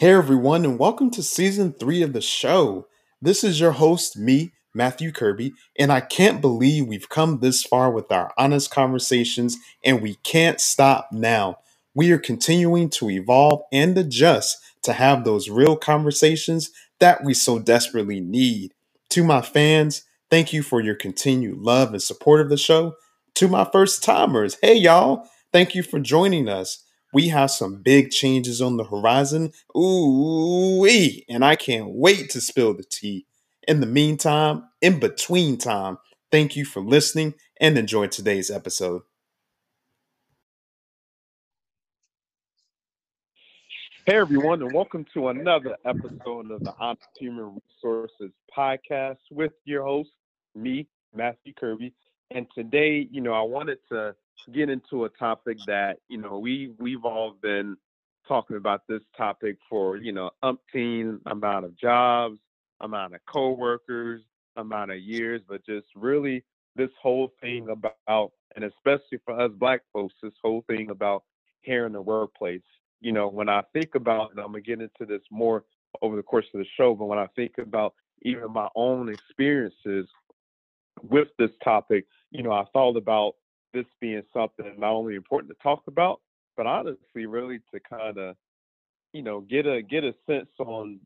Hey everyone, and welcome to season three of the show. This is your host, me, Matthew Kirby, and I can't believe we've come this far with our honest conversations, and we can't stop now. We are continuing to evolve and adjust to have those real conversations that we so desperately need. To my fans, thank you for your continued love and support of the show. To my first timers, hey y'all, thank you for joining us. We have some big changes on the horizon. Ooh, wee. and I can't wait to spill the tea. In the meantime, in between time, thank you for listening and enjoy today's episode. Hey everyone, and welcome to another episode of the Honest Human Resources Podcast with your host, me, Matthew Kirby. And today, you know, I wanted to get into a topic that you know we we've all been talking about this topic for you know umpteen amount of jobs, amount of coworkers, amount of years, but just really this whole thing about and especially for us black folks, this whole thing about here in the workplace. You know, when I think about, and I'm gonna get into this more over the course of the show, but when I think about even my own experiences with this topic, you know, I thought about this being something not only important to talk about, but honestly, really to kind of, you know, get a get a sense on,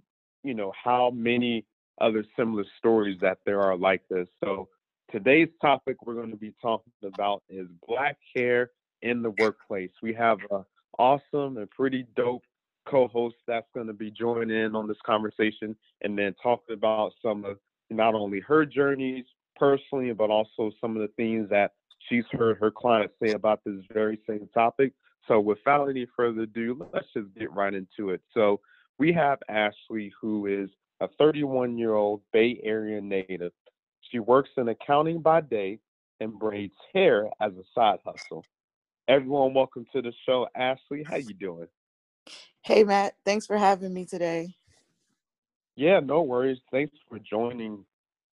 you know, how many other similar stories that there are like this. So today's topic we're going to be talking about is black hair in the workplace. We have a awesome and pretty dope co-host that's going to be joining in on this conversation and then talking about some of not only her journeys personally, but also some of the things that she's heard her clients say about this very same topic. So without any further ado, let's just get right into it. So we have Ashley, who is a 31 year old Bay Area native. She works in accounting by day and braids hair as a side hustle. Everyone, welcome to the show. Ashley, how you doing? Hey Matt, thanks for having me today. Yeah, no worries. Thanks for joining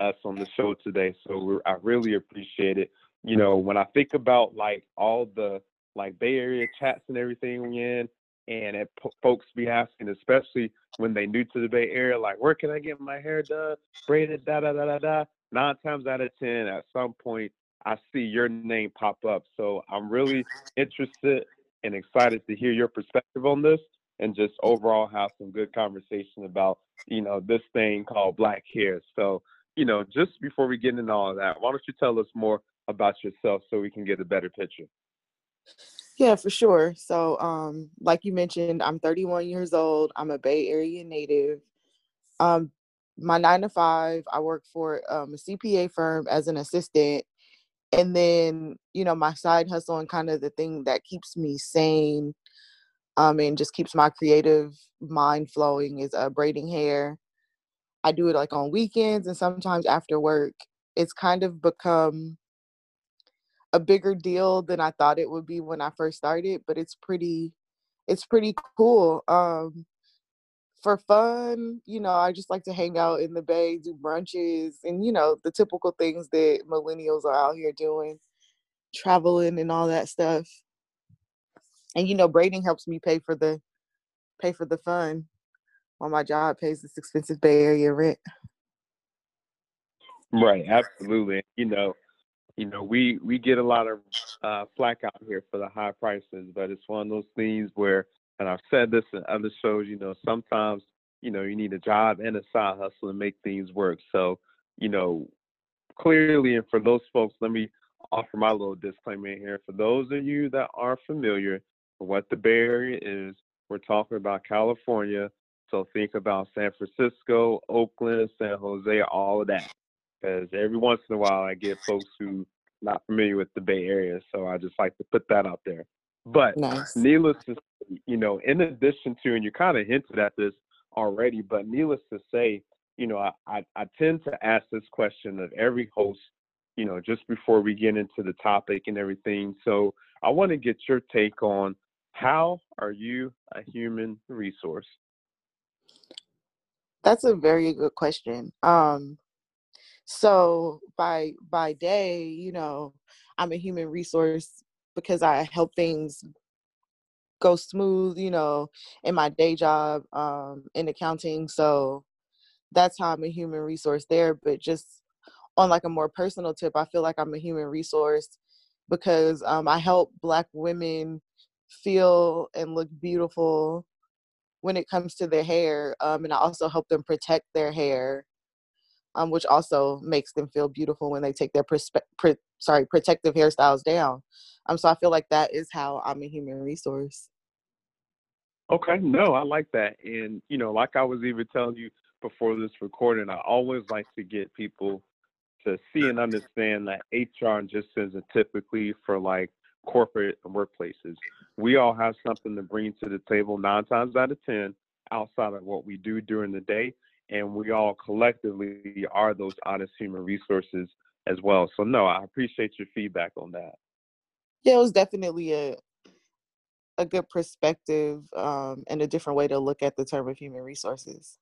us on the show today. So I really appreciate it you know, when I think about like all the like Bay Area chats and everything we in, and folks be asking, especially when they new to the Bay Area, like, where can I get my hair done, braided, da da da da da. Nine times out of ten, at some point, I see your name pop up. So I'm really interested and excited to hear your perspective on this, and just overall have some good conversation about, you know, this thing called black hair. So, you know, just before we get into all of that, why don't you tell us more about yourself so we can get a better picture? Yeah, for sure. So, um, like you mentioned, I'm 31 years old. I'm a Bay Area native. Um, my nine to five, I work for um, a CPA firm as an assistant. And then, you know, my side hustle and kind of the thing that keeps me sane um, and just keeps my creative mind flowing is uh, braiding hair. I do it like on weekends and sometimes after work. It's kind of become a bigger deal than I thought it would be when I first started, but it's pretty it's pretty cool. Um for fun, you know, I just like to hang out in the bay, do brunches and you know, the typical things that millennials are out here doing, traveling and all that stuff. And you know, braiding helps me pay for the pay for the fun while my job pays this expensive Bay Area rent. Right, absolutely. You know, you know, we we get a lot of uh, flack out here for the high prices, but it's one of those things where, and I've said this in other shows, you know, sometimes you know you need a job and a side hustle to make things work. So, you know, clearly, and for those folks, let me offer my little disclaimer here. For those of you that are familiar with what the Bay Area is, we're talking about California. So think about San Francisco, Oakland, San Jose, all of that because every once in a while I get folks who not familiar with the Bay Area, so I just like to put that out there. But nice. needless to say, you know, in addition to, and you kind of hinted at this already, but needless to say, you know, I, I, I tend to ask this question of every host, you know, just before we get into the topic and everything. So I want to get your take on how are you a human resource? That's a very good question. Um, so by by day, you know, I'm a human resource because I help things go smooth, you know, in my day job um, in accounting. So that's how I'm a human resource there. But just on like a more personal tip, I feel like I'm a human resource because um, I help Black women feel and look beautiful when it comes to their hair, um, and I also help them protect their hair, um, which also makes them feel beautiful when they take their perspe- pre- sorry protective hairstyles down. Um, so I feel like that is how I'm a human resource. Okay, no, I like that, and you know, like I was even telling you before this recording, I always like to get people to see and understand that HR just isn't typically for like corporate workplaces. We all have something to bring to the table nine times out of 10 outside of what we do during the day. And we all collectively are those honest human resources as well. So, no, I appreciate your feedback on that. Yeah, it was definitely a a good perspective um, and a different way to look at the term of human resources.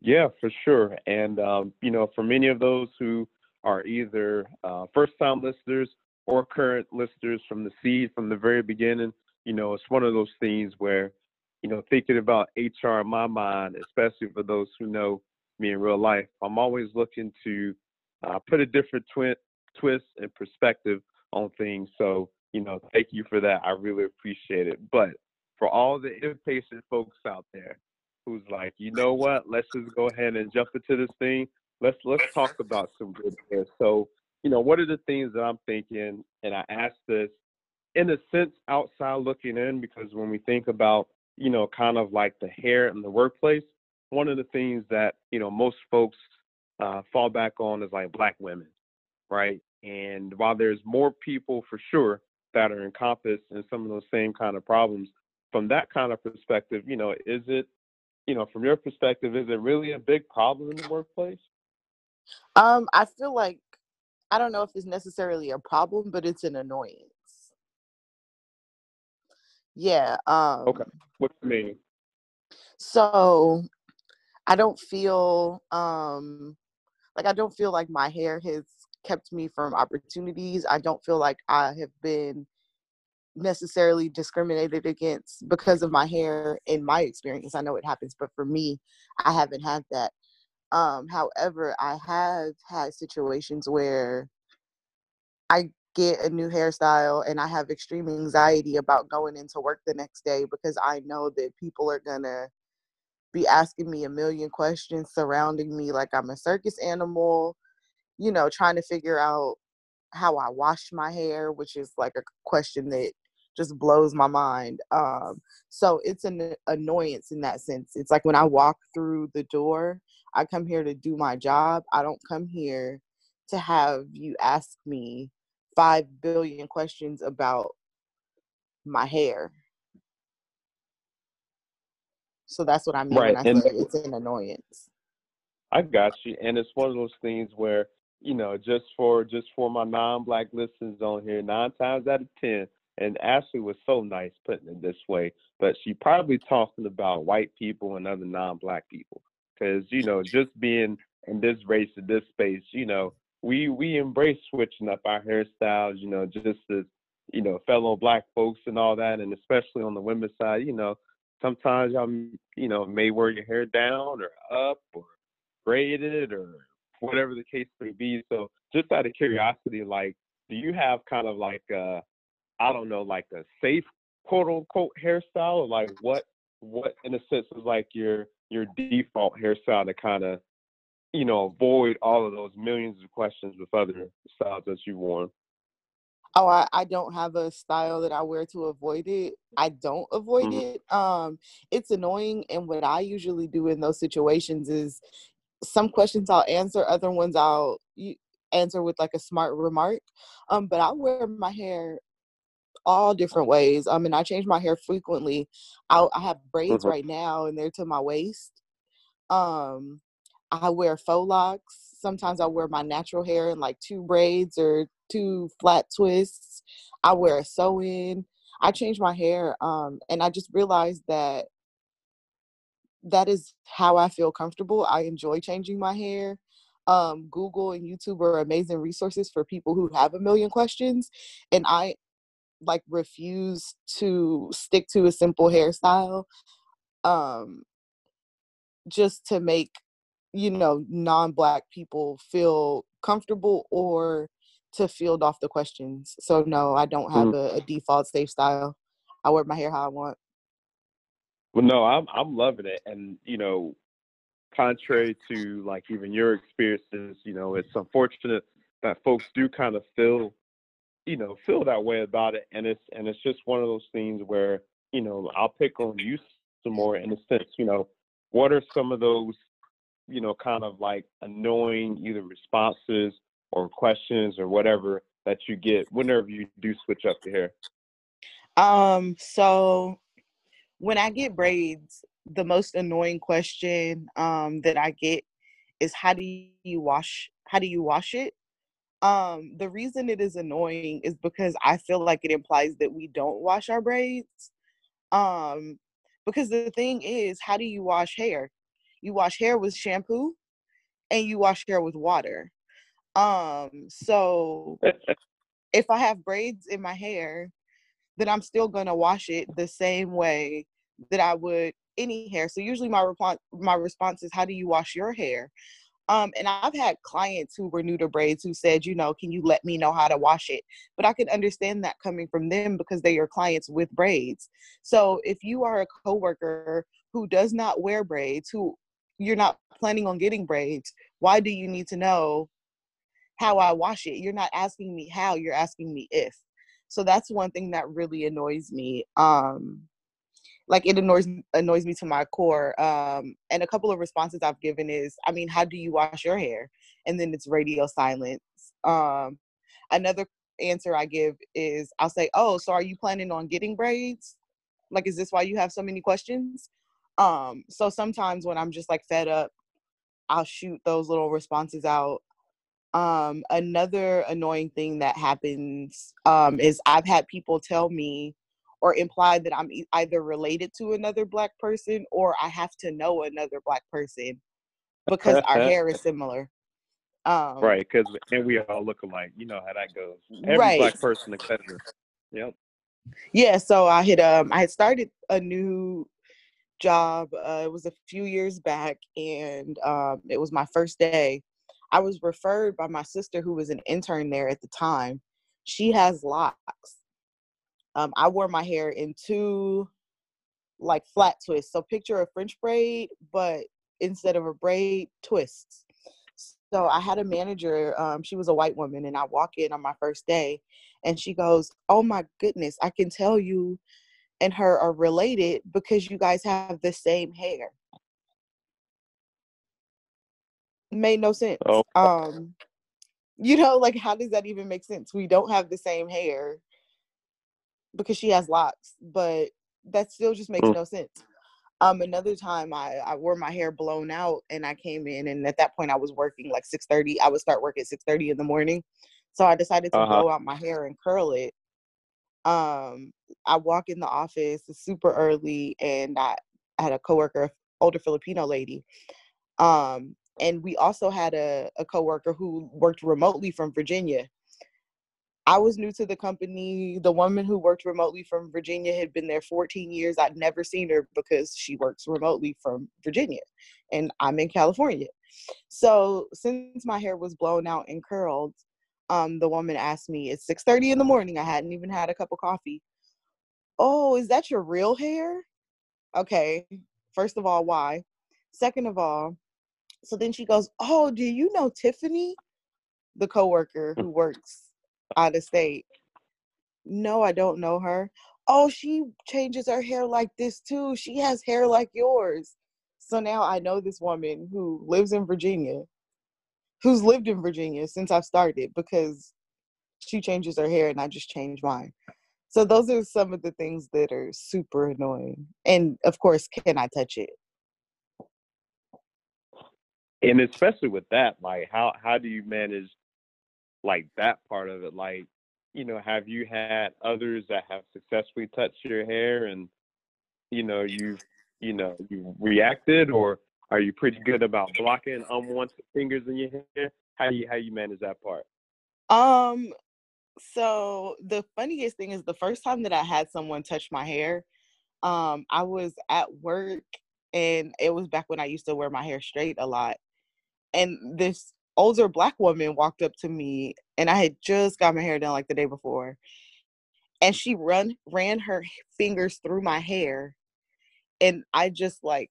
Yeah, for sure. And, um, you know, for many of those who are either uh, first time listeners or current listeners from the seed, from the very beginning, you know, it's one of those things where, you know, thinking about HR in my mind, especially for those who know me in real life, I'm always looking to uh, put a different twi- twist and perspective on things. So, you know, thank you for that. I really appreciate it. But for all the impatient folks out there, who's like, you know what? Let's just go ahead and jump into this thing. Let's let's talk about some good hair. So, you know, what are the things that I'm thinking? And I ask this in a sense outside looking in because when we think about, you know, kind of like the hair in the workplace, one of the things that you know most folks uh, fall back on is like black women, right? And while there's more people for sure that are encompassed in some of those same kind of problems, from that kind of perspective, you know, is it you know, from your perspective, is it really a big problem in the workplace? Um, I feel like I don't know if it's necessarily a problem, but it's an annoyance. Yeah. Um, okay. What do you mean? So I don't feel um like I don't feel like my hair has kept me from opportunities. I don't feel like I have been necessarily discriminated against because of my hair in my experience i know it happens but for me i haven't had that um however i have had situations where i get a new hairstyle and i have extreme anxiety about going into work the next day because i know that people are gonna be asking me a million questions surrounding me like i'm a circus animal you know trying to figure out how i wash my hair which is like a question that just blows my mind. Um, so it's an annoyance in that sense. It's like when I walk through the door, I come here to do my job. I don't come here to have you ask me five billion questions about my hair. So that's what I mean right. when I and say it's an annoyance. I got you. And it's one of those things where, you know, just for just for my non black listeners on here, nine times out of ten, and Ashley was so nice putting it this way, but she probably talking about white people and other non-black people, because you know, just being in this race, in this space, you know, we we embrace switching up our hairstyles, you know, just as you know, fellow black folks and all that, and especially on the women's side, you know, sometimes y'all, you know, may wear your hair down or up or braided or whatever the case may be. So, just out of curiosity, like, do you have kind of like uh I don't know, like a safe quote unquote hairstyle, or like what what in a sense is like your your default hairstyle to kind of you know avoid all of those millions of questions with other styles that you've worn. Oh, I, I don't have a style that I wear to avoid it. I don't avoid mm-hmm. it. Um, it's annoying, and what I usually do in those situations is some questions I'll answer, other ones I'll answer with like a smart remark. Um, but I wear my hair all different ways. I mean, I change my hair frequently. I, I have braids mm-hmm. right now, and they're to my waist. Um, I wear faux locks. Sometimes I wear my natural hair in like two braids or two flat twists. I wear a sew in. I change my hair, um, and I just realized that that is how I feel comfortable. I enjoy changing my hair. Um, Google and YouTube are amazing resources for people who have a million questions, and I like refuse to stick to a simple hairstyle um just to make you know non-black people feel comfortable or to field off the questions. So no i don't have Mm. a, a default safe style. I wear my hair how i want. Well, no, I'm I'm loving it, and you know, contrary to like even your experiences, you know, it's unfortunate that folks do kind of feel, you know, feel that way about it, and it's and it's just one of those things where you know I'll pick on you some more in a sense, you know, what are some of those, you know, kind of like annoying either responses or questions or whatever that you get whenever you do switch up the hair. um so when i get braids the most annoying question um that i get is how do you wash how do you wash it? Um the reason it is annoying is because i feel like it implies that we don't wash our braids. Um because the thing is how do you wash hair you wash hair with shampoo and you wash hair with water um so if i have braids in my hair then i'm still going to wash it the same way that i would any hair so usually my response my response is how do you wash your hair um, and I've had clients who were new to braids who said, you know, can you let me know how to wash it? But I can understand that coming from them because they are clients with braids. So if you are a coworker who does not wear braids, who you're not planning on getting braids, why do you need to know how I wash it? You're not asking me how, you're asking me if. So that's one thing that really annoys me. Um, like it annoys annoys me to my core. Um, and a couple of responses I've given is, I mean, how do you wash your hair? And then it's radio silence. Um, another answer I give is, I'll say, oh, so are you planning on getting braids? Like, is this why you have so many questions? Um, so sometimes when I'm just like fed up, I'll shoot those little responses out. Um, another annoying thing that happens um, is I've had people tell me or imply that I'm e- either related to another black person or I have to know another black person because our hair is similar. Um, Right, because and we all look alike. You know how that goes. Every Right. black person, etc. Yep. Yeah, so I had um I had started a new job. Uh, it was a few years back, and um, it was my first day. I was referred by my sister, who was an intern there at the time. She has locks. Um, I wore my hair in two like flat twists. So picture a French braid, but instead of a braid, twists. So I had a manager, um, she was a white woman, and I walk in on my first day and she goes, Oh my goodness, I can tell you and her are related because you guys have the same hair. Made no sense. Oh. Um, you know, like how does that even make sense? We don't have the same hair because she has locks, but that still just makes Mm. no sense. Um, another time I, I wore my hair blown out and I came in and at that point I was working like six thirty. I would start work at six thirty in the morning. So I decided to Uh-huh. blow out my hair and curl it. Um, I walk in the office super early and I, had a coworker, older Filipino lady. Um, and we also had a, a coworker who worked remotely from Virginia. I was new to the company. The woman who worked remotely from Virginia had been there 14 years. I'd never seen her because she works remotely from Virginia and I'm in California. So since my hair was blown out and curled, um, the woman asked me, it's 6:30 in the morning. I hadn't even had a cup of coffee. Oh, is that your real hair? Okay. First of all, why? Second of all, so then she goes, Oh, do you know Tiffany? The coworker who works out of state. No, I don't know her. Oh, she changes her hair like this too. She has hair like yours. So now I know this woman who lives in Virginia, who's lived in Virginia since I've started because she changes her hair and I just changed mine. So those are some of the things that are super annoying. And of course, can I touch it? And especially with that, like how how do you manage like that part of it? Like, you know, have you had others that have successfully touched your hair and you know, you've you know, you reacted or are you pretty good about blocking unwanted fingers in your hair? How you how you manage that part? Um, So the funniest thing is the first time that I had someone touch my hair, um, I was at work and it was back when I used to wear my hair straight a lot. And this older black woman walked up to me and I had just got my hair done like the day before. And she run ran her fingers through my hair and I just like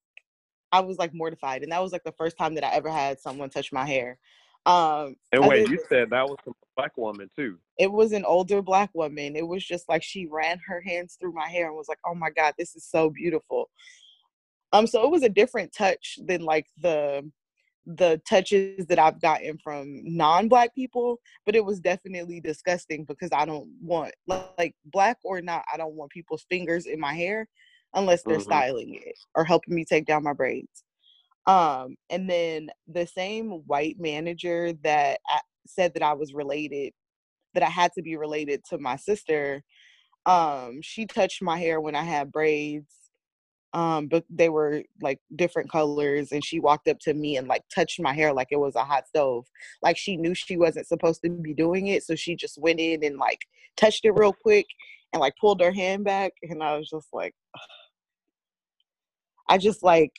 I was like mortified. And that was like the first time that I ever had someone touch my hair. Um And wait, you said that was a black woman too. It was an older black woman. It was just like she ran her hands through my hair and was like, "Oh my god, this is so beautiful." Um so it was a different touch than like the the touches that I've gotten from non-black people, but it was definitely disgusting because I don't want like black or not, I don't want people's fingers in my hair unless they're mm-hmm. styling it or helping me take down my braids. Um, and then the same white manager that said that I was related, that I had to be related to my sister, um, she touched my hair when I had braids um but they were like different colors and she walked up to me and like touched my hair like it was a hot stove like she knew she wasn't supposed to be doing it so she just went in and like touched it real quick and like pulled her hand back and i was just like. I just like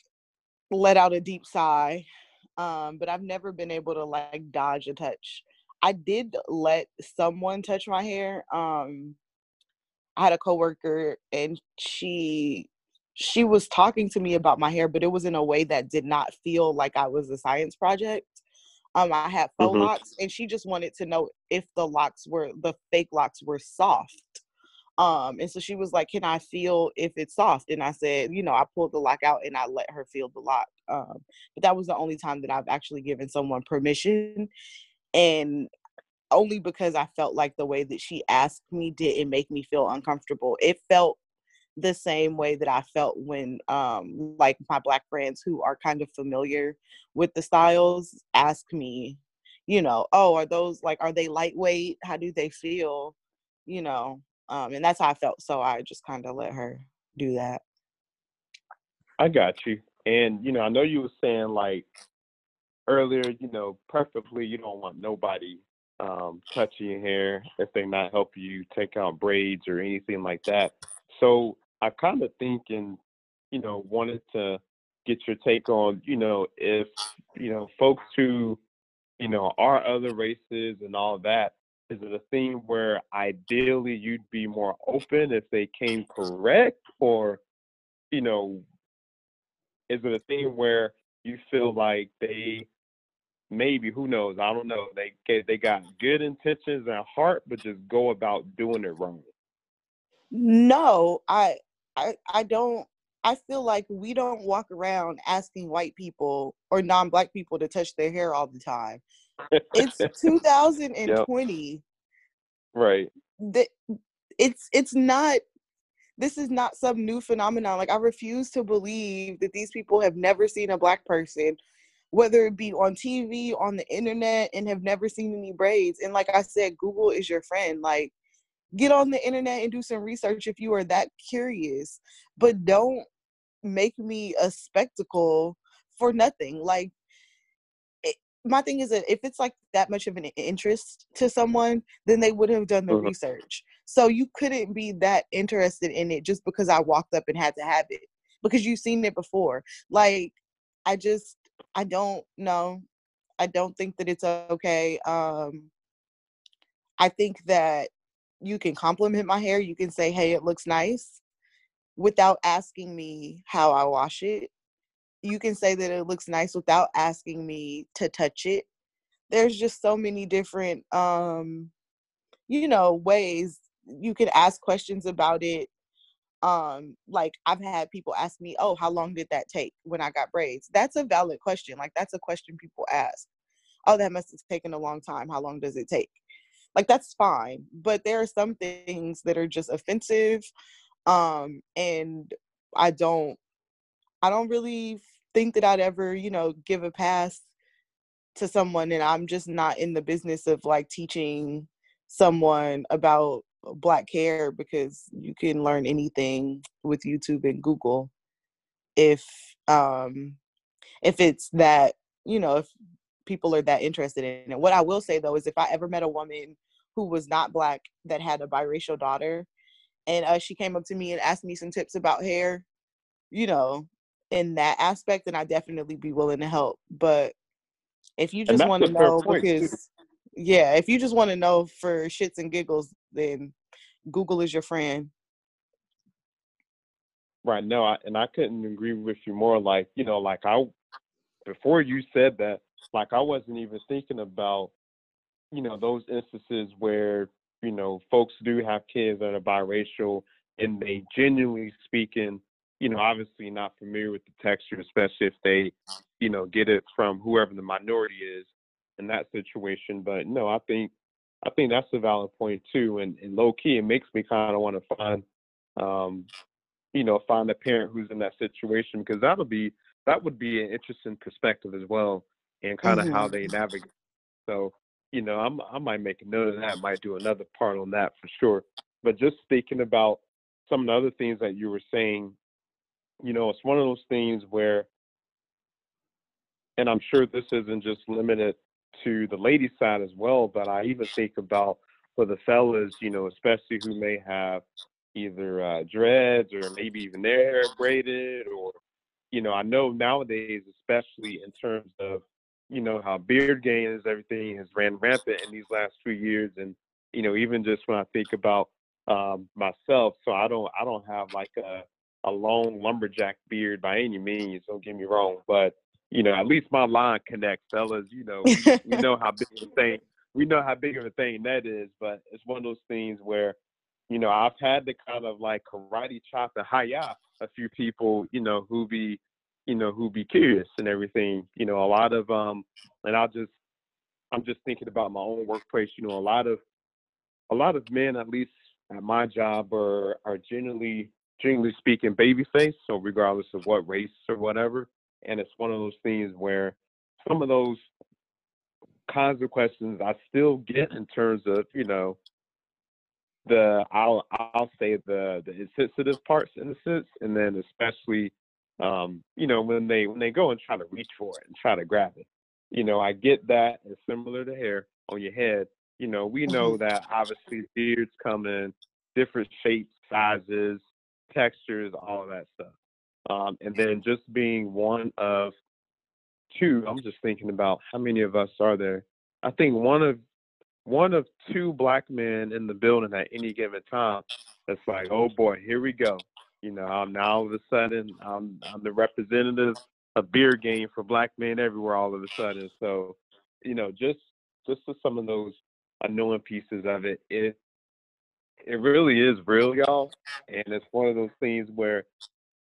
let out a deep sigh um but i've never been able to like dodge a touch i did let someone touch my hair um I had a coworker and she she was talking to me about my hair, but it was in a way that did not feel like I was a science project. Um, I had faux mm-hmm. locks, and she just wanted to know if the locks were the fake locks were soft. Um, and so she was like, "Can I feel if it's soft?" And I said, "You know, I pulled the lock out and I let her feel the lock." Um, but that was the only time that I've actually given someone permission, and only because I felt like the way that she asked me didn't make me feel uncomfortable. It felt the same way that I felt when um like my black friends who are kind of familiar with the styles ask me, you know, oh, are those like are they lightweight? How do they feel? You know, um and that's how I felt. So I just kind of let her do that. I got you. And you know, I know you were saying like earlier, you know, preferably you don't want nobody um touching your hair if they not help you take out braids or anything like that. So I kind of thinking, you know, wanted to get your take on, you know, if, you know, folks who, you know, are other races and all that, is it a thing where ideally you'd be more open if they came correct? Or, you know, is it a thing where you feel like they maybe who knows? I don't know. They they got good intentions and heart but just go about doing it wrong. No i I, I don't I feel like we don't walk around asking white people or non-black people to touch their hair all the time. It's 2020. Yep. Right. The, it's it's not this is not some new phenomenon. Like I refuse to believe that these people have never seen a black person, whether it be on TV, on the internet, and have never seen any braids. And like I said, Google is your friend. Like get on the internet and do some research if you are that curious but don't make me a spectacle for nothing. Like it, my thing is that if it's like that much of an interest to someone then they would have done the mm-hmm. research. So you couldn't be that interested in it just because i walked up and had to have it because you've seen it before. Like i just i don't know. I don't think that it's okay. Um i think that you can compliment my hair. You can say, hey, it looks nice without asking me how I wash it. You can say that it looks nice without asking me to touch it. There's just so many different um you know ways you can ask questions about it. Um like I've had people ask me, "Oh, how long did that take when I got braids?" That's a valid question. Like that's a question people ask. Oh, that must have taken a long time. How long does it take? Like that's fine but there are some things that are just offensive um and i don't i don't really think that i'd ever you know give a pass to someone and i'm just not in the business of like teaching someone about black hair because you can learn anything with youtube and google if um if it's that you know if people are that interested in it. What i will say though is if i ever met a woman who was not black that had a biracial daughter and uh, she came up to me and asked me some tips about hair you know in that aspect then i definitely be willing to help. But if you just want to know because too. yeah if you just want to know for shits and giggles then google is your friend. Right no I, and i couldn't agree with you more like you know like i before you said that like i wasn't even thinking about you know those instances where you know folks do have kids that are biracial and they genuinely speaking you know obviously not familiar with the texture especially if they you know get it from whoever the minority is in that situation. But no i think i think that's a valid point too. And, and low key it makes me kind of want to find um you know find a parent who's in that situation because that'll be that would be an interesting perspective as well and kind of mm-hmm. how they navigate so you know, I'm, I might make a note of that. Might do another part on that for sure. But just thinking about some of the other things that you were saying, you know, it's one of those things where, and I'm sure this isn't just limited to the lady side as well, but I even think about for the fellas, you know, especially who may have either uh, dreads or maybe even their hair braided, or, you know, I know nowadays, especially in terms of you know how beard gains everything has ran rampant in these last few years. And you know even just when i think about um myself so i don't i don't have like a a long lumberjack beard by any means don't get me wrong. But you know at least my line connects fellas. You know we, we know how big of a thing we know how big of a thing that is. But it's one of those things where you know i've had to kind of like karate chop and hiya a few people you know who be you know, who be curious and everything. You know, a lot of um and I'll just I'm just thinking about my own workplace, you know, a lot of a lot of men at least at my job are are generally generally speaking babyface, so regardless of what race or whatever. And it's one of those things where some of those kinds of questions I still get in terms of, you know, the I'll I'll say the the insensitive parts in a sense, and then especially um, you know, when they when they go and try to reach for it and try to grab it. You know, I get that it's similar to hair on your head. You know, we know mm-hmm. that obviously beards come in different shapes, sizes, textures, all of that stuff. Um, and then just being one of two, I'm just thinking about how many of us are there. I think one of one of two black men in the building at any given time. That's like, oh boy, here we go. You know, I'm now all of a sudden I'm I'm the representative of beer game for black men everywhere all of a sudden. So, you know, just just to some of those annoying pieces of it, it it really is real, y'all. And it's one of those things where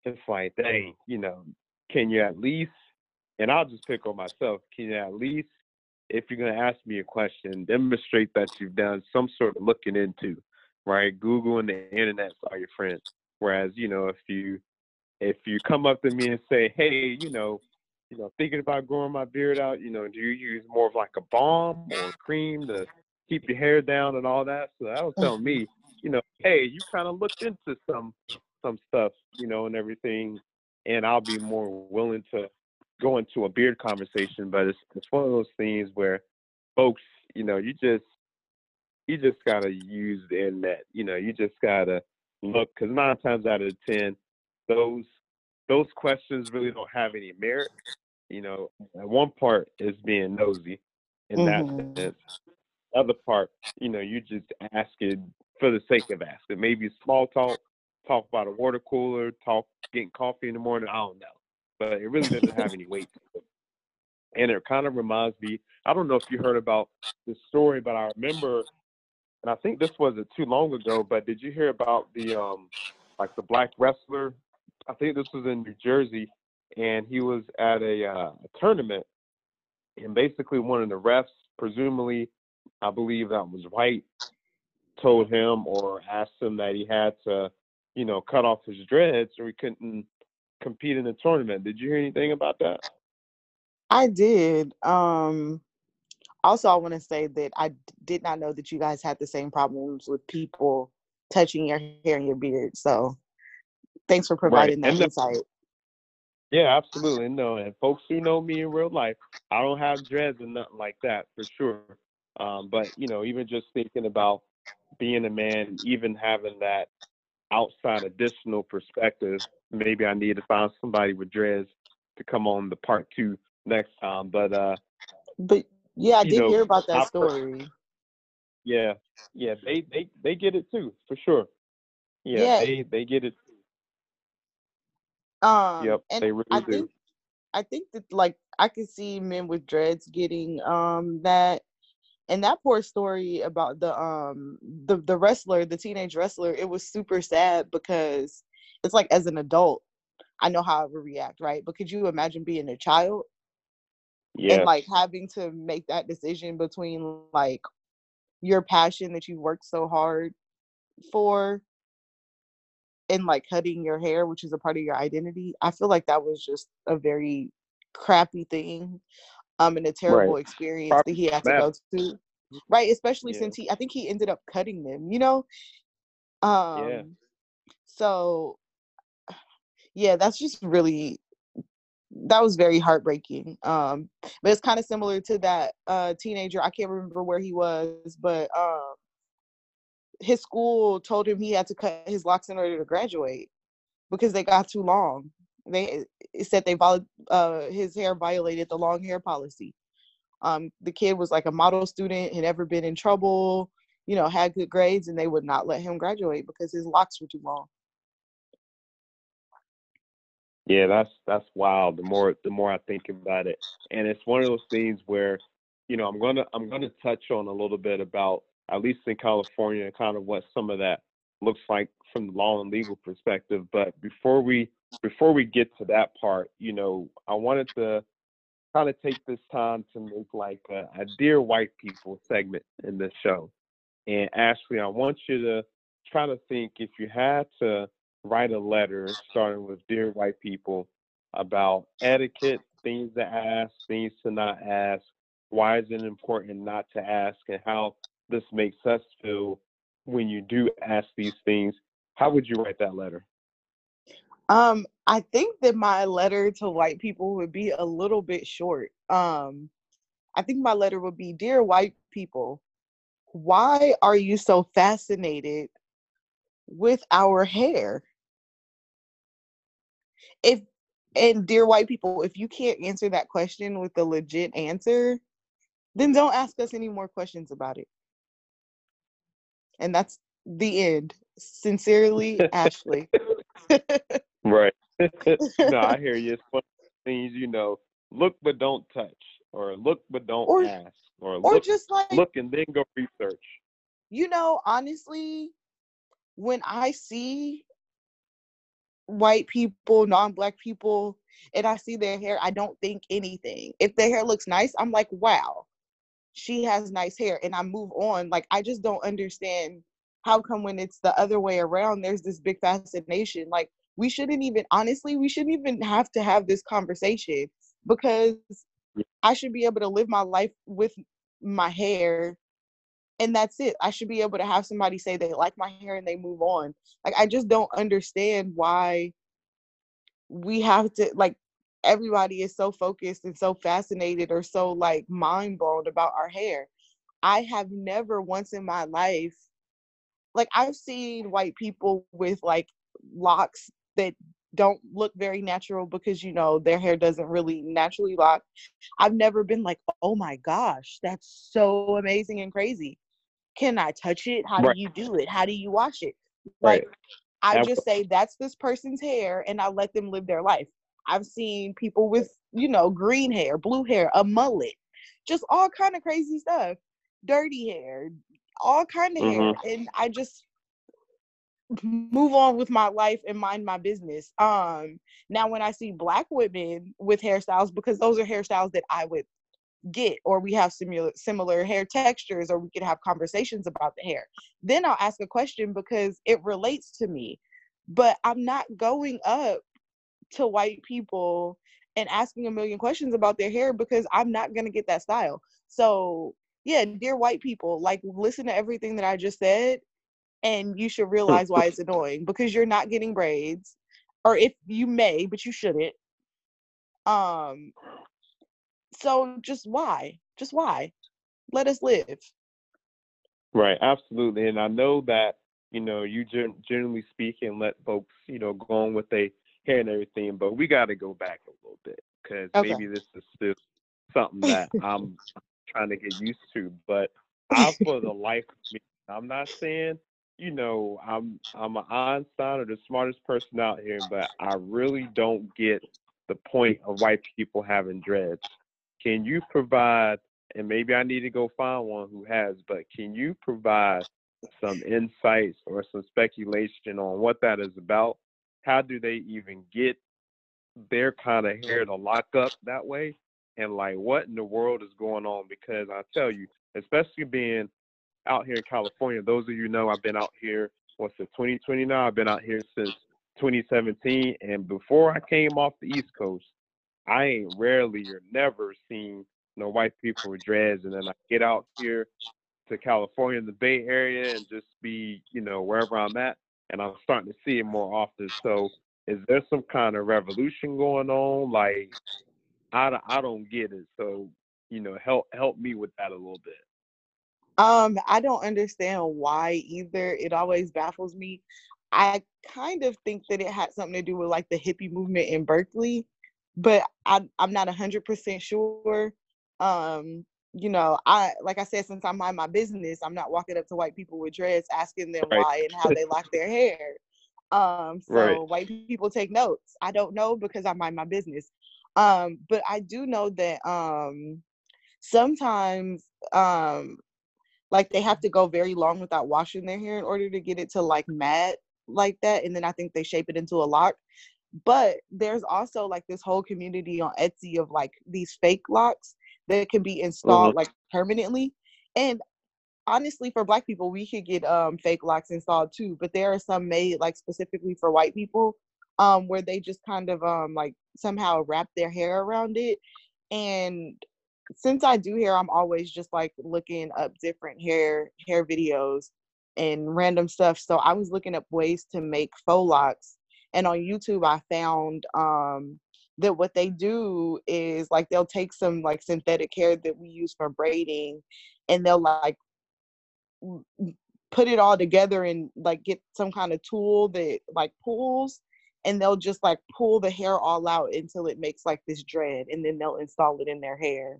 it's like, dang, you know, can you at least and I'll just pick on myself, can you at least if you're gonna ask me a question, demonstrate that you've done some sort of looking into, right? Google and the internet are your friends. Whereas, you know, if you if you come up to me and say, hey, you know, you know, thinking about growing my beard out, you know, do you use more of like a balm or cream to keep your hair down and all that? So that was mm. telling me, you know, hey, you kind of looked into some some stuff, you know, and everything, and I'll be more willing to go into a beard conversation. But it's it's one of those things where folks, you know, you just you just gotta use the internet. You know, you just gotta look because nine times out of ten, those those questions really don't have any merit. You know, one part is being nosy in mm-hmm. that sense. The other part, you know, you just asking for the sake of asking. Maybe small talk, talk about a water cooler, talk getting coffee in the morning. I don't know, but it really doesn't have any weight. And it kind of reminds me. I don't know if you heard about this story, but I remember and I think this wasn't too long ago, but did you hear about the um like the black wrestler? I think this was in New Jersey, and he was at a, uh, a tournament, and basically one of the refs, presumably, I believe that was white, told him or asked him that he had to, you know, cut off his dreads or he couldn't compete in the tournament. Did you hear anything about that? I did. Um also i want to say that I d- did not know that you guys had the same problems with people touching your hair and your beard so thanks for providing right. that and insight yeah absolutely no and folks who know me in real life i don't have dreads and nothing like that for sure Um, but you know, even just thinking about being a man, even having that outside additional perspective, maybe I need to find somebody with dreads to come on the part two next time. But uh, but yeah, I did know, hear about that story. yeah, yeah, they they they get it too for sure. Yeah, Yeah. they they get it. Um, Yep, and they really I do. think I think that like I could see men with dreads getting um that and that poor story about the um the the wrestler, the teenage wrestler, it was super sad because it's like as an adult, I know how I would react, right? But could you imagine being a child Yeah, and like having to make that decision between like your passion that you worked so hard for and like cutting your hair, which is a part of your identity? I feel like that was just a very crappy thing um and a terrible experience that he had to go through right especially Yeah. since he i think he ended up cutting them you know um so yeah that's just really that was very heartbreaking um but it's kind of similar to that uh teenager i can't remember where he was but um his school told him he had to cut his locks in order to graduate because they got too long. They said they uh his hair violated the long hair policy. Um the kid was like a model student had never been in trouble you know had good grades and they would not let him graduate because his locks were too long Yeah, that's that's wild. The more the more I think about it, and it's one of those things where, you know, I'm gonna I'm gonna touch on a little bit about at least in California, kind of what some of that looks like from the law and legal perspective. But before we before we get to that part, you know, I wanted to kind of take this time to make like a, a dear white people segment in this show. And Ashley, I want you to try to think if you had to write a letter starting with dear white people about etiquette, things to ask, things to not ask, why is it important not to ask, and how this makes us feel when you do ask these things. How would you write that letter? Um, I think that my letter to white people would be a little bit short. Um, I think my letter would be Dear white people, why are you so fascinated with our hair? If and dear white people, if you can't answer that question with a legit answer, then don't ask us any more questions about it. And that's the end. Sincerely, Ashley. Right. no, I hear you. It's one things, you know, look but don't touch, or look but don't Or- ask, or, or look, just like look and then go research. you know, honestly, when I see white people, non-black people, and I see their hair, I don't think anything. If their hair looks nice, I'm like, wow, she has nice hair, and I move on. Like I just don't understand how come when it's the other way around, there's this big fascination. Like we shouldn't even honestly, we shouldn't even have to have this conversation because I should be able to live my life with my hair and that's it. I should be able to have somebody say they like my hair and they move on. Like I just don't understand why we have to like everybody is so focused and so fascinated or so like mind blown about our hair. I have never once in my life like I've seen white people with like locks that don't look very natural because you know their hair doesn't really naturally lock. I've never been like, "Oh my gosh, that's so amazing and crazy." Can I touch it? How Right. do you do it? How do you wash it? Right. Like I just say that's this person's hair and I let them live their life. I've seen people with, you know, green hair, blue hair, a mullet, just all kind of crazy stuff. Dirty hair, all kind of hair. And I just move on with my life and mind my business. Um now when I see black women with hairstyles, because those are hairstyles that I would get or we have similar similar hair textures or we can have conversations about the hair. Then i'll ask a question because it relates to me but i'm not going up to white people and asking a million questions about their hair because i'm not going to get that style. So yeah dear white people like listen to everything that i just said and you should realize why it's annoying because you're not getting braids or if you may but you shouldn't um so just why? Just why? let us live. Right, absolutely. And I know that, you know, you gen- generally and let folks, you know, go on with their hair and everything, but we got to go back a little bit because Okay. maybe this is still something that I'm trying to get used to. But I, for the life of me, I'm not saying, you know, I'm I'm an Einstein or the smartest person out here, but I really don't get the point of white people having dreads. Can you provide, and maybe I need to go find one who has, but can you provide some insights or some speculation on what that is about? How do they even get their kind of hair to lock up that way? And like, what in the world is going on? Because I tell you, especially being out here in California, those of you know I've been out here, what's it, 2020 now? I've been out here since 2017. And before I came off the East Coast, I ain't rarely or never seen no white people with dreads. And then I get out here to California, in the Bay Area, and just be, you know, wherever I'm at, and I'm starting to see it more often. So, is there some kind of revolution going on? Like, I, I don't get it. So, you know, help help me with that a little bit. Um, I don't understand why either. It always baffles me. I kind of think that it had something to do with like the hippie movement in Berkeley, but I, I'm not hundred percent sure. Um, you know, I like I said, since I mind my business, I'm not walking up to white people with dreads asking them Right. why and how they lock their hair. Um, so Right. white people take notes. I don't know because I mind my business. Um, but I do know that um sometimes um like they have to go very long without washing their hair in order to get it to like matte like that and then i think they shape it into a lock but there's also like this whole community on etsy of like these fake locks that can be installed like permanently and honestly for black people we could get um fake locks installed too but there are some made like specifically for white people um where they just kind of um like somehow wrap their hair around it and since I do hair, I'm always just like looking up different hair hair videos and random stuff. So I was looking up ways to make faux locks, and on YouTube I found um, that what they do is like they'll take some like synthetic hair that we use for braiding, and they'll like put it all together and like get some kind of tool that like pulls and they'll just like pull the hair all out until it makes like this dread and then they'll install it in their hair.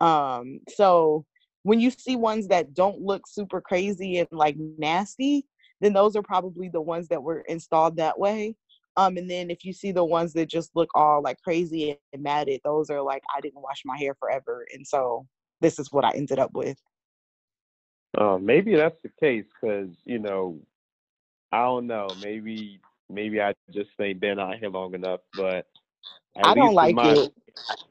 Um so when you see ones that don't look super crazy and like nasty then those are probably the ones that were installed that way um and then if you see the ones that just look all like crazy and matted those are like i didn't wash my hair forever and so this is what i ended up with Uh, maybe that's the case because you know, I don't know. Maybe maybe I just ain't been out here long enough, but i don't like my, it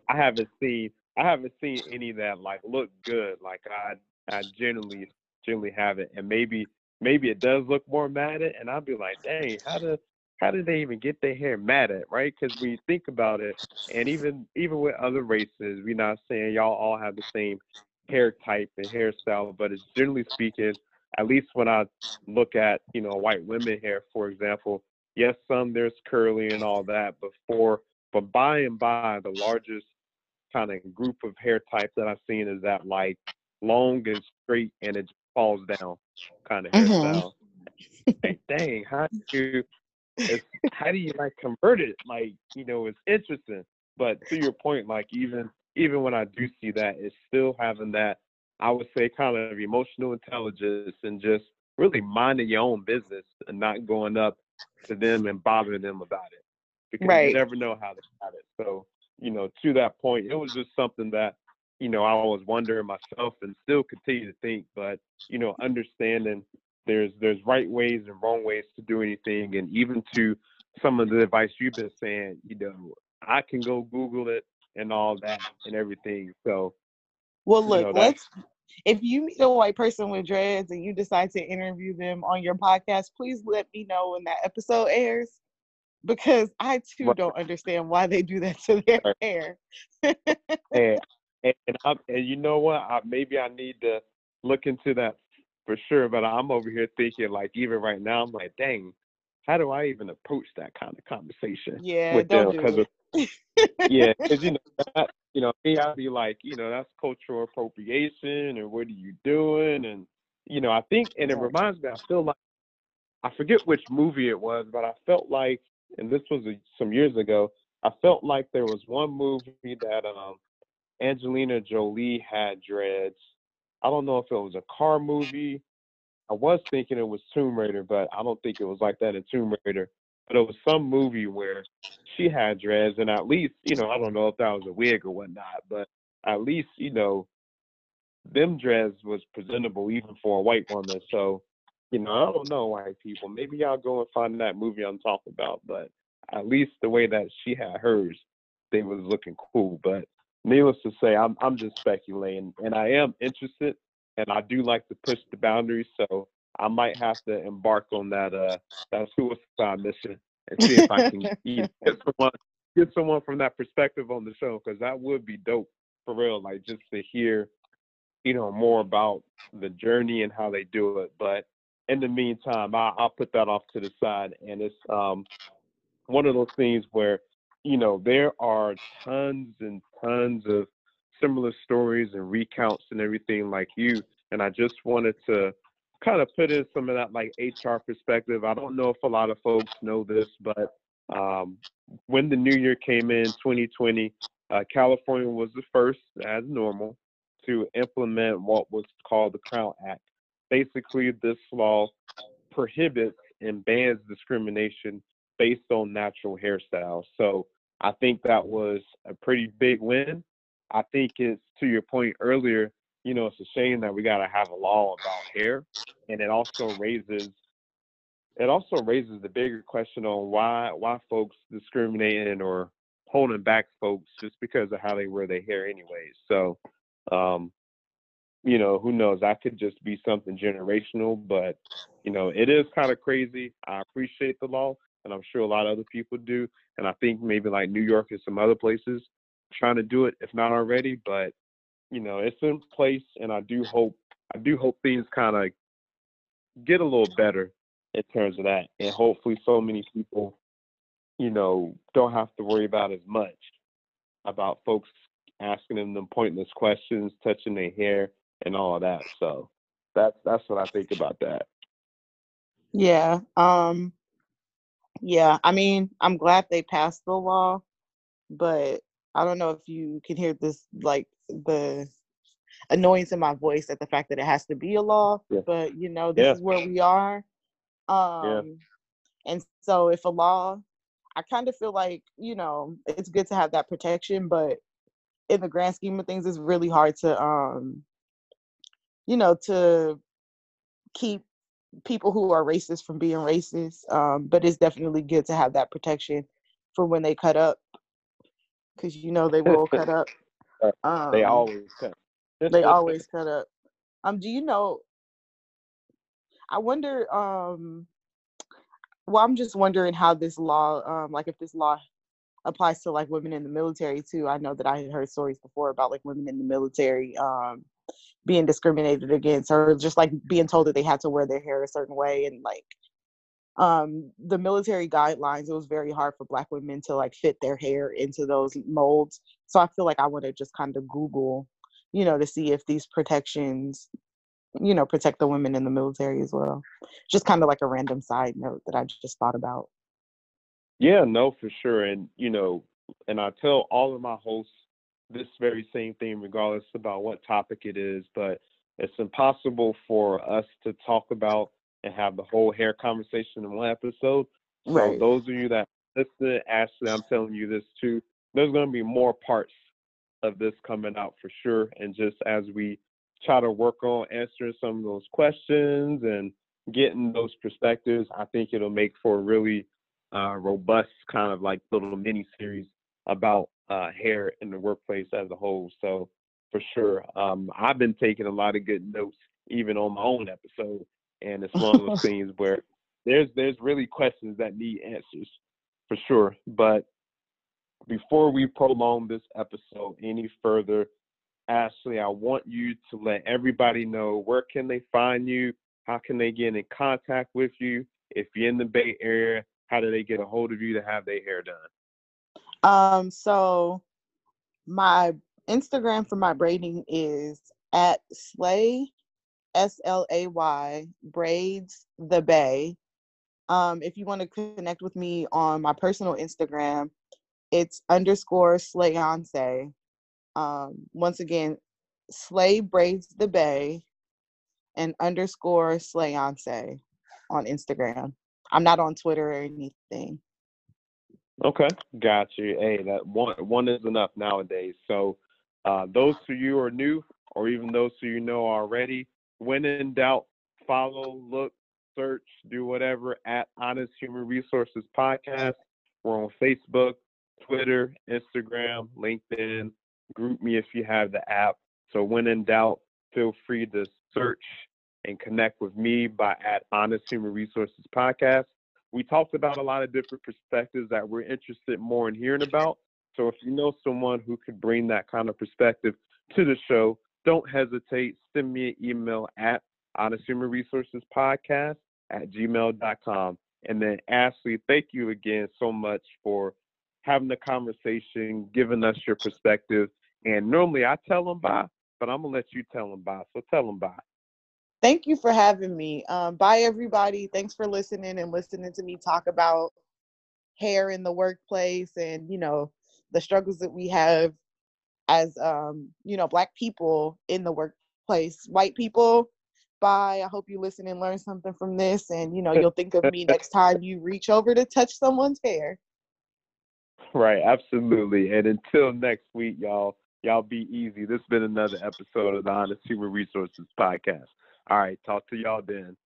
I haven't seen I haven't seen any that like look good. Like I I generally generally haven't, and maybe maybe it does look more matted, and I'll be like, dang, how do how did they even get their hair matted, right? Because when you think about it, and even even with other races, we're not saying y'all all have the same hair type and hairstyle, but it's generally speaking, at least when I look at you know white women hair, for example, yes, some there's curly and all that, but for but by and by, the largest kind of group of hair types that I've seen is that like long and straight and it just falls down kind of Mhm. hairstyle. Like, dang, how do you it's, how do you like convert it? Like, you know, it's interesting. But to your point, like even even when I do see that, it's still having that I would say kind of emotional intelligence and just really minding your own business and not going up to them and bothering them about it. Because Right. you never know how they got it. So, you know, to that point, it was just something that, you know, I was wondering myself and still continue to think, but, you know, understanding there's there's right ways and wrong ways to do anything and even to some of the advice you've been saying, you know, I can go Google it and all that and everything. So Well, You look, know, let's. If you meet a white person with dreads and you decide to interview them on your podcast, please let me know when that episode airs, because I too Right. don't understand why they do that to their hair. and and, and, i and you know what? I, maybe I need to look into that for sure. But I'm over here thinking, like, even right now, I'm like, dang, how do I even approach that kind of conversation Yeah, with don't them? do Because it. yeah, because you know that you know, me, I'd be like, you know, that's cultural appropriation, and what are you doing? And you know, I think, and it reminds me, I feel like I forget which movie it was, but I felt like, and this was a, some years ago, I felt like there was one movie that um, Angelina Jolie had dreads. I don't know if it was a car movie. I was thinking it was Tomb Raider, but I don't think it was like that in Tomb Raider. But it was some movie where she had dreads, and at least, you know, I don't know if that was a wig or whatnot, but at least, you know, them dreads was presentable even for a white woman. So, you know, I don't know white people. Maybe y'all go and find that movie I'm talking about, but at least the way that she had hers, they was looking cool. But needless to say, I'm I'm just speculating, and I am interested, and I do like to push the boundaries. So I might have to embark on that uh that suicide mission and see if I can get someone get someone from that perspective on the show because that would be dope for real. Like just to hear you know more about the journey and how they do it. But in the meantime, I, I'll put that off to the side, and it's um, one of those things where you know there are tons and tons of similar stories and recounts and everything like you. And I just wanted to kind of put in some of that like HR perspective. I don't know if a lot of folks know this, but um, when the new year came in 2020, uh, California was the first, as normal, to implement what was called the Crown Act. Basically, this law prohibits and bans discrimination based on natural hairstyles. So I think that was a pretty big win. I think it's to your point earlier, you know, it's a shame that we got to have a law about hair, and it also raises it also raises the bigger question on why why folks discriminating or holding back folks just because of how they wear their hair anyways. So um, you know, who knows? That could just be something generational, but you know, it is kind of crazy. I appreciate the law, and I'm sure a lot of other people do. And I think maybe like New York and some other places trying to do it, if not already. But you know, it's in place, and I do hope I do hope things kind of get a little better in terms of that, and hopefully, so many people, you know, don't have to worry about as much about folks asking them them pointless questions, touching their hair, and all of that. So that's that's what I think about that. Yeah. Um yeah, I mean, I'm glad they passed the law, but I don't know if you can hear this like the annoyance in my voice at the fact that it has to be a law, yeah. but you know, this yeah. is where we are. Um yeah. and so if a law I kind of feel like, you know, it's good to have that protection, but in the grand scheme of things, it's really hard to, um, you know, to keep people who are racist from being racist. Um, but it's definitely good to have that protection for when they cut up, because you know they will cut up. Um, they always cut. they always cut up. Um, do you know? I wonder. Um, well, I'm just wondering how this law, um, like if this law applies to like women in the military too. I know that I had heard stories before about like women in the military um, being discriminated against or just like being told that they had to wear their hair a certain way and like um, the military guidelines it was very hard for black women to like fit their hair into those molds. So i feel like i want to just kind of google you know to see if these protections you know protect the women in the military as well. Just kind of like a random side note that i just thought about. Yeah, no, for sure. And, you know, and I tell all of my hosts this very same thing, regardless about what topic it is, but it's impossible for us to talk about and have the whole hair conversation in one episode. Right. So those of you that listen, Ashley, I'm telling you this too. There's going to be more parts of this coming out for sure. And just as we try to work on answering some of those questions and getting those perspectives, I think it'll make for a really uh, robust kind of like little mini series about uh, hair in the workplace as a whole. So for sure, um, I've been taking a lot of good notes even on my own episode, and it's one of those things where there's there's really questions that need answers for sure. But before we prolong this episode any further, Ashley, I want you to let everybody know where can they find you, how can they get in contact with you if you're in the Bay Area, how do they get a hold of you to have their hair done? Um, so my Instagram for my braiding is at slay S L A Y braids the bay. Um, if you want to connect with me on my personal Instagram, it's underscore slayonce. Um, once again, slay braids the bay and underscore slayonce on Instagram. I'm not on Twitter or anything. Okay, got you. Hey, that one one is enough nowadays. So, uh, those who you are new, or even those who you know already, when in doubt, follow, look, search, do whatever at Honest Human Resources Podcast. We're on Facebook, Twitter, Instagram, LinkedIn. GroupMe if you have the app. So when in doubt, feel free to search and connect with me by at Honest Human Resources Podcast. We talked about a lot of different perspectives that we're interested more in hearing about. So if you know someone who could bring that kind of perspective to the show, don't hesitate. Send me an email at Honest Human Resources Podcast at gmail.com. And then Ashley, thank you again so much for having the conversation, giving us your perspective. And normally I tell them bye, but I'm gonna let you tell them bye. So tell them bye. Thank you for having me. Um, bye, everybody. Thanks for listening and listening to me talk about hair in the workplace and you know the struggles that we have as um, you know black people in the workplace. White people, bye. I hope you listen and learn something from this, and you know you'll think of me next time you reach over to touch someone's hair. Right, absolutely. And until next week, y'all, y'all be easy. This has been another episode of the Honest Human Resources Podcast. All right, talk to y'all then.